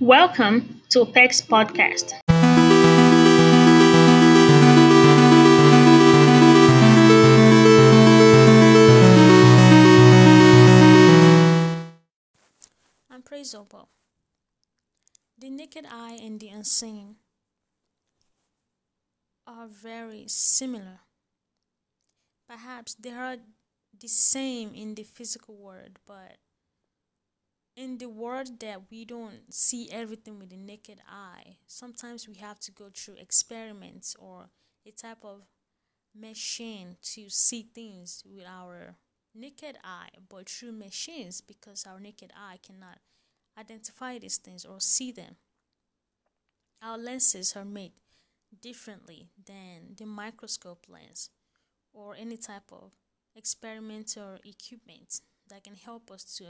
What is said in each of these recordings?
Welcome to PEX Podcast. Opal. The naked eye and the unseen are very similar. Perhaps they are the same in the physical world, but in the world that we don't see everything with the naked eye, sometimes we have to go through experiments or a type of machine to see things with our naked eye, but through machines because our naked eye cannot identify these things or see them. Our lenses are made differently than the microscope lens or any type of experimental equipment that can help us to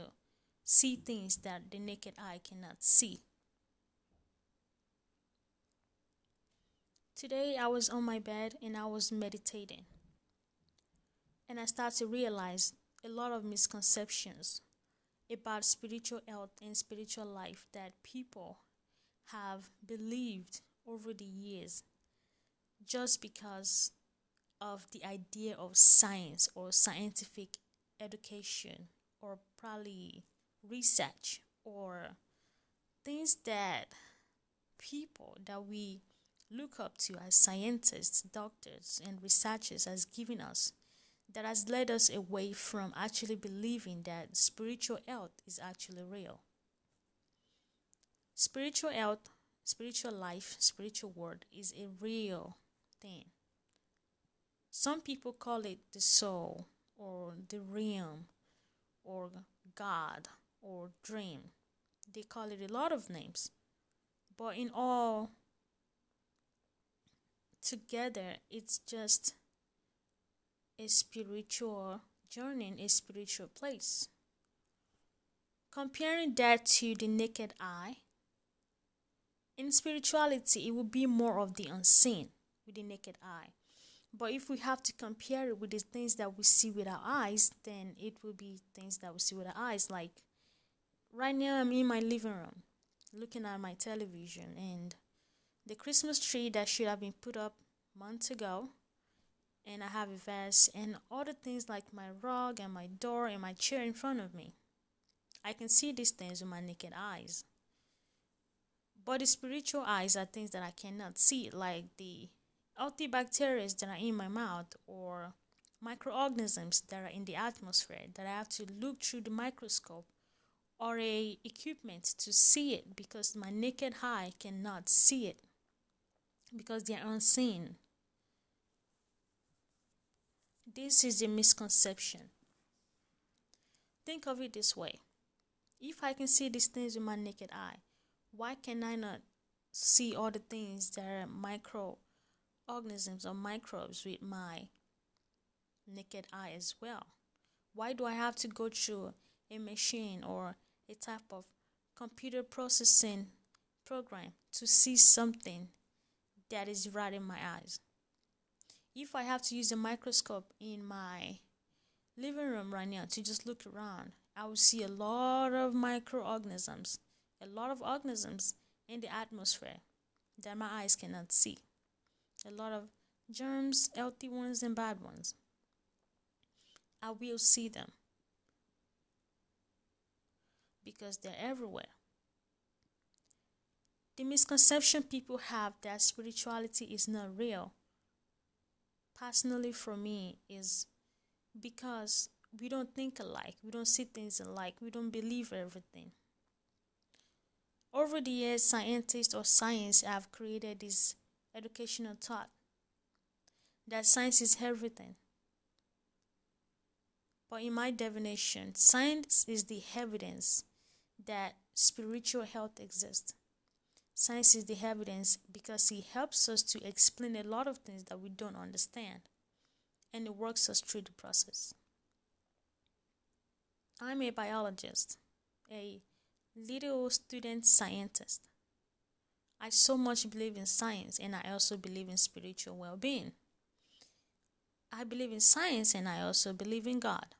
see things that the naked eye cannot see. Today I was on my bed and I was meditating. And I started to realize a lot of misconceptions about spiritual health and spiritual life that people have believed over the years just because of the idea of science or scientific education or probably research or things that people that we look up to as scientists, doctors, and researchers has given us that has led us away from actually believing that spiritual health is actually real. Spiritual health, spiritual life, spiritual world is a real thing. Some people call it the soul or the realm or God or dream. They call it a lot of names. But in all, together, it's just a spiritual journey a spiritual place. Comparing that to the naked eye, in spirituality, it will be more of the unseen with the naked eye. But if we have to compare it with the things that we see with our eyes, then it will be things that we see with our eyes. Like right now, I'm in my living room looking at my television, and the Christmas tree that should have been put up months ago, and I have a vase and other things like my rug and my door and my chair in front of me. I can see these things with my naked eyes. But the spiritual eyes are things that I cannot see, like the healthy bacteria that are in my mouth or microorganisms that are in the atmosphere that I have to look through the microscope or a equipment to see it because my naked eye cannot see it because they are unseen. This is a misconception. Think of it this way. If I can see these things with my naked eye, why can I not see all the things that are microorganisms or microbes with my naked eye as well? Why do I have to go through a machine or a type of computer processing program to see something that is right in my eyes? If I have to use a microscope in my living room right now to just look around, I will see a lot of microorganisms, a lot of organisms in the atmosphere that my eyes cannot see a lot of germs, healthy ones and bad ones. I will see them because they're everywhere. The misconception people have that spirituality is not real, personally for me, is because we don't think alike, we don't see things alike, we don't believe everything. Over the years, scientists or science have created this educational thought that science is everything. But in my definition, science is the evidence that spiritual health exists. Science is the evidence because it helps us to explain a lot of things that we don't understand and it works us through the process. I'm a biologist, a little student scientist. I so much believe in science and I also believe in spiritual well being. I believe in science and I also believe in God.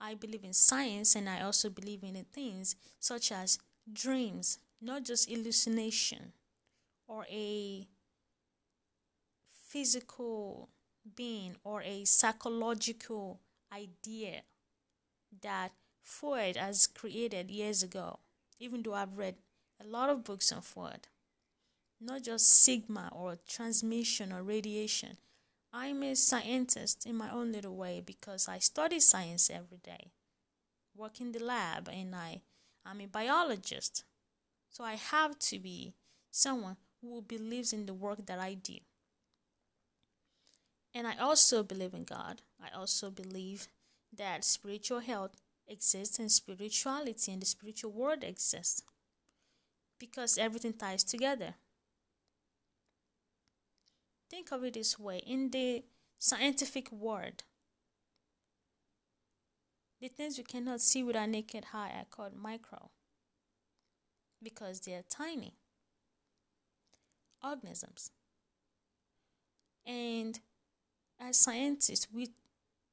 I believe in science and I also believe in things such as dreams, not just hallucination or a physical being or a psychological idea that Freud has created years ago, even though I've read a lot of books on Freud. Not just sigma or transmission or radiation. I'm a scientist in my own little way because I study science every day, work in the lab, and I, I'm a biologist. So I have to be someone who believes in the work that I do. And I also believe in God. I also believe that spiritual health exists and spirituality and the spiritual world exists because everything ties together. Think of it this way in the scientific world, the things we cannot see with our naked eye are called micro because they are tiny organisms. And as scientists, we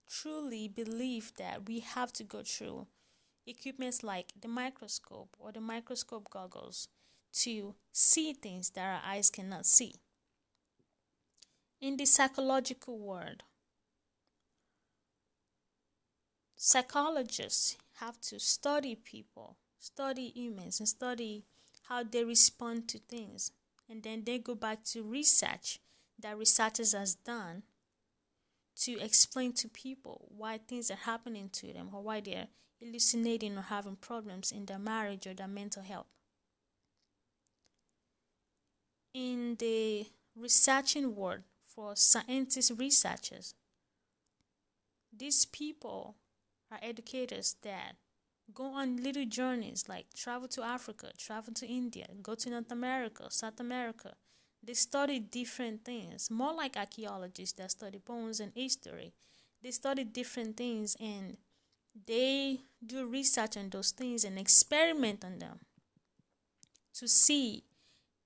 truly believe that we have to go through equipments like the microscope or the microscope goggles to see things that our eyes cannot see. In the psychological world, psychologists have to study people, study humans, and study how they respond to things. And then they go back to research that researchers has done to explain to people why things are happening to them or why they're hallucinating or having problems in their marriage or their mental health. In the researching world for scientists, researchers, these people are educators that go on little journeys like travel to Africa, travel to India, go to North America, South America, they study different things, more like archaeologists that study bones and history. They study different things and they do research on those things and experiment on them to see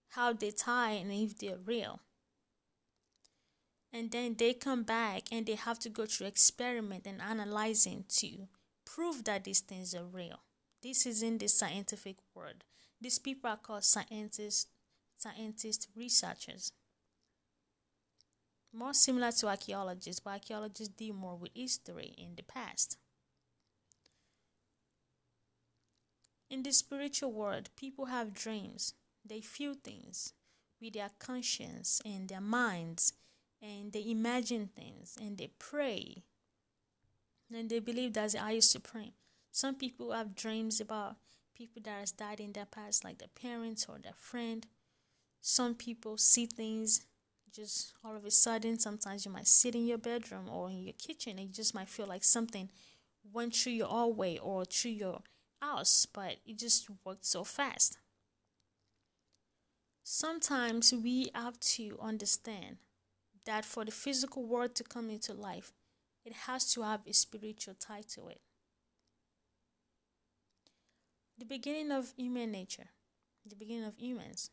how they tie and if they're real. And then they come back and they have to go through experiment and analyzing to prove that these things are real. This is in the scientific world. These people are called scientists scientists, researchers. More similar to archaeologists, but archaeologists deal more with history in the past. In the spiritual world, people have dreams. They feel things with their conscience and their minds, and they imagine things and they pray. And they believe that's the highest supreme. Some people have dreams about people that has died in their past, like their parents or their friend some people see things just all of a sudden. Sometimes you might sit in your bedroom or in your kitchen and you just might feel like something went through your hallway or through your house, but it just worked so fast. Sometimes we have to understand that for the physical world to come into life, it has to have a spiritual tie to it. The beginning of human nature, the beginning of humans,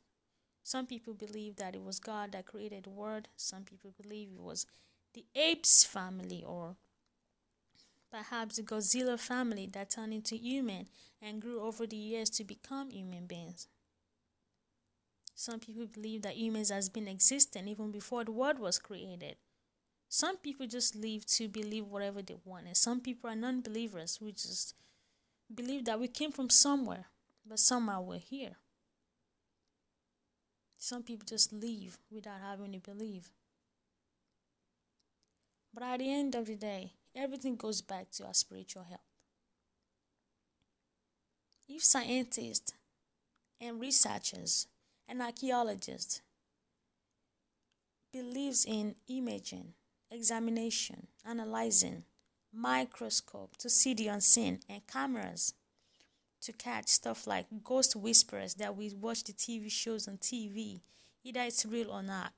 some people believe that it was God that created the world. Some people believe it was the apes family or perhaps the Godzilla family that turned into human and grew over the years to become human beings. Some people believe that humans has been existing even before the world was created. Some people just live to believe whatever they want, and some people are non-believers who just believe that we came from somewhere, but somehow we're here. Some people just leave without having to believe. But at the end of the day, everything goes back to our spiritual health. If scientists and researchers and archaeologist believes in imaging, examination, analyzing, microscope to see the unseen, and cameras to catch stuff like ghost whispers that we watch the TV shows on TV, either it's real or not.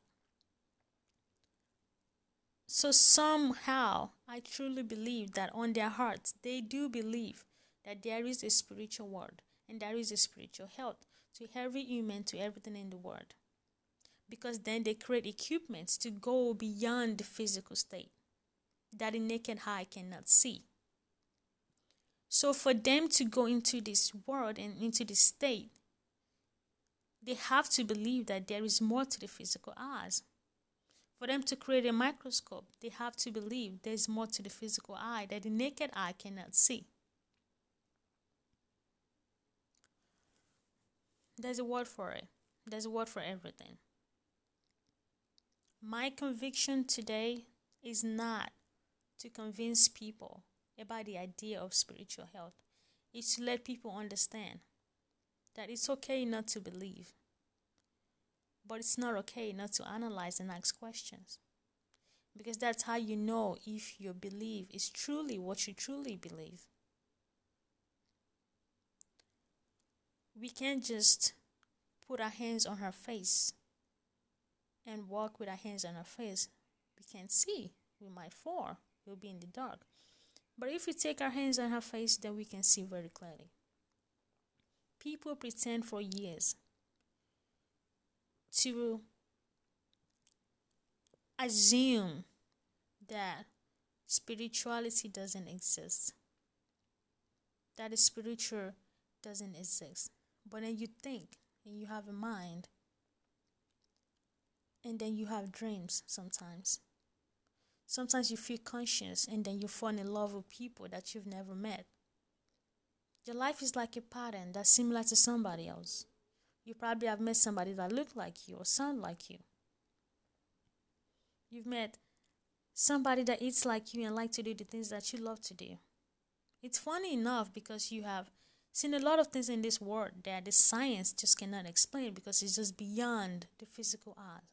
So somehow, I truly believe that on their hearts, they do believe that there is a spiritual world and there is a spiritual health to every human, to everything in the world. Because then they create equipment to go beyond the physical state that the naked eye cannot see. So for them to go into this world and into this state, they have to believe that there is more to the physical eyes. For them to create a microscope, they have to believe there's more to the physical eye that the naked eye cannot see. There's a word for it, there's a word for everything. My conviction today is not to convince people about the idea of spiritual health, it's to let people understand that it's okay not to believe, but it's not okay not to analyze and ask questions. Because that's how you know if your belief is truly what you truly believe. We can't just put our hands on her face and walk with our hands on her face. We can't see. We might fall. We'll be in the dark. But if we take our hands on her face, then we can see very clearly. People pretend for years to assume that spirituality doesn't exist, that the spiritual doesn't exist. But then you think and you have a mind, and then you have dreams sometimes. Sometimes you feel conscious and then you fall in love with people that you've never met. Your life is like a pattern that's similar to somebody else. You probably have met somebody that looked like you or sound like you. You've met somebody that eats like you and like to do the things that you love to do. It's funny enough because you have seen a lot of things in this world that the science just cannot explain because it's just beyond the physical eye.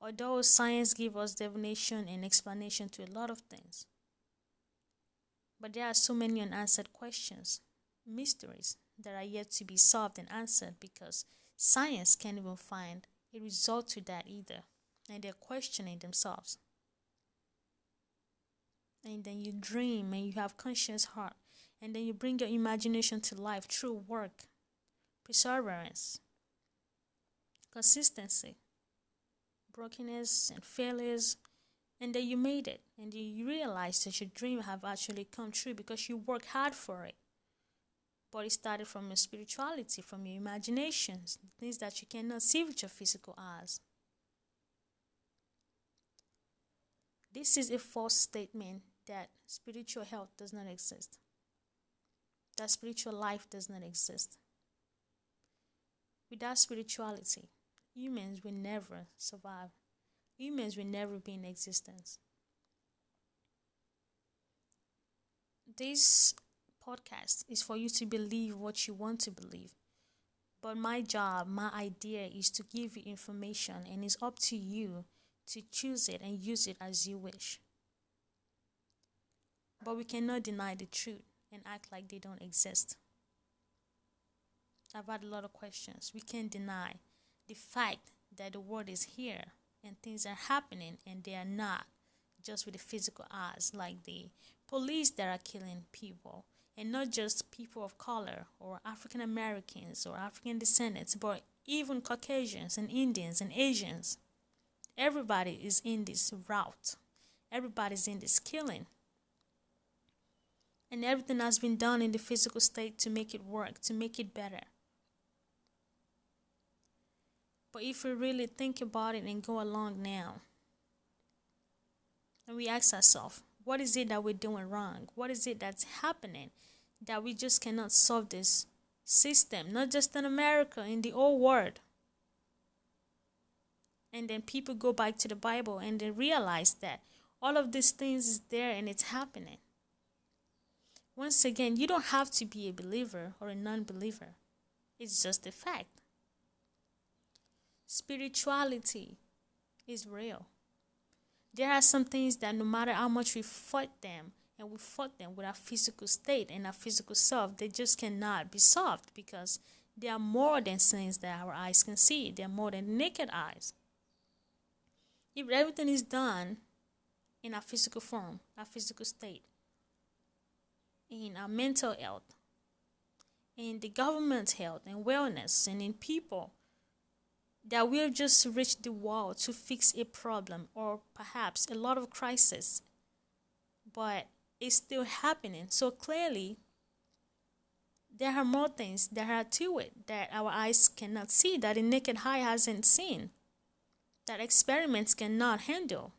Although science gives us definition and explanation to a lot of things, but there are so many unanswered questions, mysteries that are yet to be solved and answered because science can't even find a result to that either, and they're questioning themselves. And then you dream and you have conscious heart, and then you bring your imagination to life through work, perseverance, consistency, brokenness and failures and then you made it and you realize that your dream have actually come true because you work hard for it. But it started from your spirituality from your imaginations things that you cannot see with your physical eyes. This is a false statement that spiritual health does not exist that spiritual life does not exist without spirituality humans will never survive. Humans will never be in existence. This podcast is for you to believe what you want to believe. But my job, my idea is to give you information, and it's up to you to choose it and use it as you wish. But we cannot deny the truth and act like they don't exist. I've had a lot of questions. We can't deny the fact that the world is here and things are happening and they are not just with the physical eyes like the police that are killing people and not just people of color or African Americans or African descendants but even Caucasians and Indians and Asians everybody is in this route everybody's in this killing and everything has been done in the physical state to make it work to make it better but if we really think about it and go along now, and we ask ourselves, what is it that we're doing wrong? What is it that's happening that we just cannot solve this system, not just in America, in the whole world? And then people go back to the Bible and they realize that all of these things is there and it's happening. Once again, you don't have to be a believer or a non believer, it's just a fact. Spirituality is real. There are some things that no matter how much we fight them, and we fought them with our physical state and our physical self, they just cannot be solved because they are more than things that our eyes can see. They are more than naked eyes. If everything is done in our physical form, our physical state, in our mental health, in the government health and wellness, and in people, that we'll just reach the wall to fix a problem or perhaps a lot of crisis but it's still happening so clearly there are more things there are to it that our eyes cannot see, that the naked eye hasn't seen, that experiments cannot handle.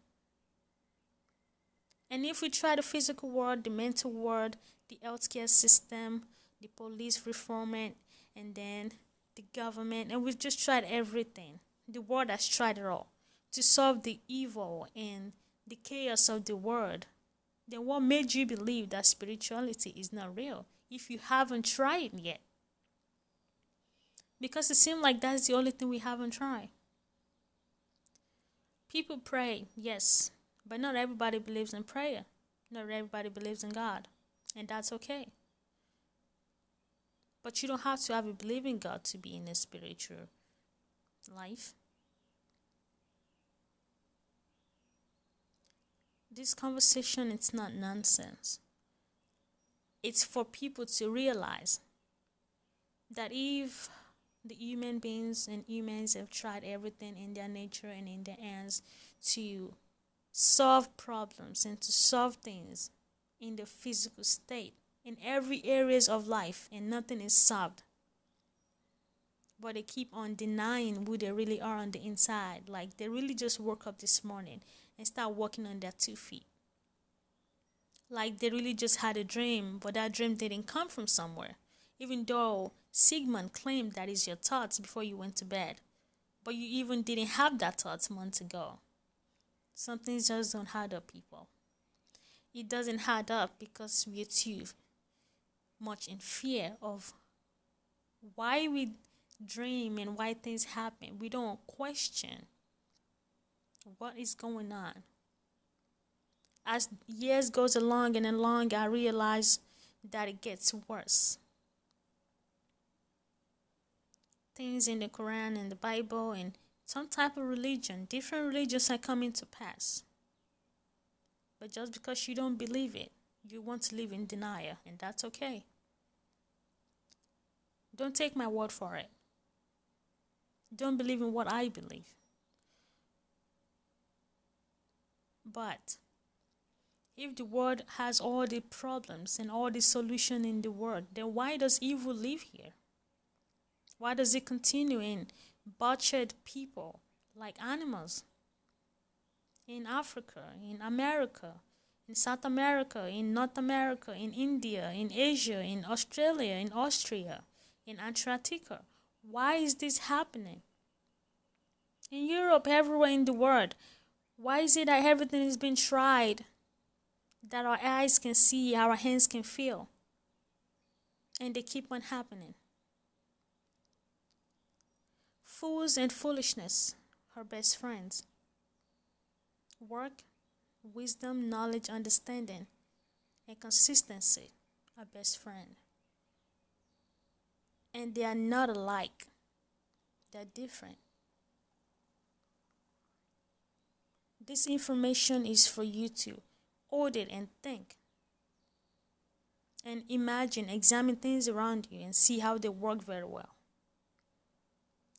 And if we try the physical world, the mental world, the healthcare system, the police reform, and then the government, and we've just tried everything. The world has tried it all to solve the evil and the chaos of the world. Then what made you believe that spirituality is not real if you haven't tried it yet? Because it seems like that's the only thing we haven't tried. People pray, yes, but not everybody believes in prayer. Not everybody believes in God, and that's okay. But you don't have to have a believing God to be in a spiritual life. This conversation it's not nonsense. It's for people to realize that if the human beings and humans have tried everything in their nature and in their hands to solve problems and to solve things in the physical state in every areas of life and nothing is solved. But they keep on denying who they really are on the inside. Like they really just woke up this morning and start walking on their two feet. Like they really just had a dream but that dream didn't come from somewhere. Even though sigmund claimed that is your thoughts before you went to bed but you even didn't have that thoughts months ago. Some things just don't add up people it doesn't add up because we're too much in fear of why we dream and why things happen. We don't question what is going on. As years goes along and along, I realize that it gets worse. Things in the Quran and the Bible and some type of religion, different religions are coming to pass. But just because you don't believe it, you want to live in denial, and that's okay. Don't take my word for it. Don't believe in what I believe. But if the world has all the problems and all the solution in the world, then why does evil live here? Why does it continue in butchered people like animals? In Africa, in America, in South America, in North America, in India, in Asia, in Australia, in Austria, in Antarctica. Why is this happening? In Europe, everywhere in the world, why is it that everything is being tried that our eyes can see, our hands can feel, and they keep on happening? Fools and foolishness are best friends. Work, wisdom, knowledge, understanding, and consistency are best friends and they are not alike, they're different. This information is for you to audit and think. And imagine, examine things around you and see how they work very well.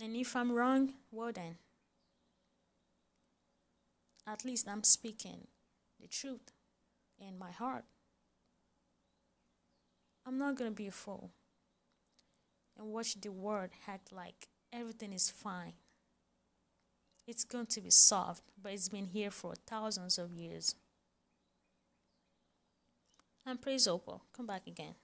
And if I'm wrong, well then. At least I'm speaking the truth in my heart. I'm not going to be a fool and watch the world act like everything is fine. It's going to be solved, but it's been here for thousands of years. And praise Opal. Come back again.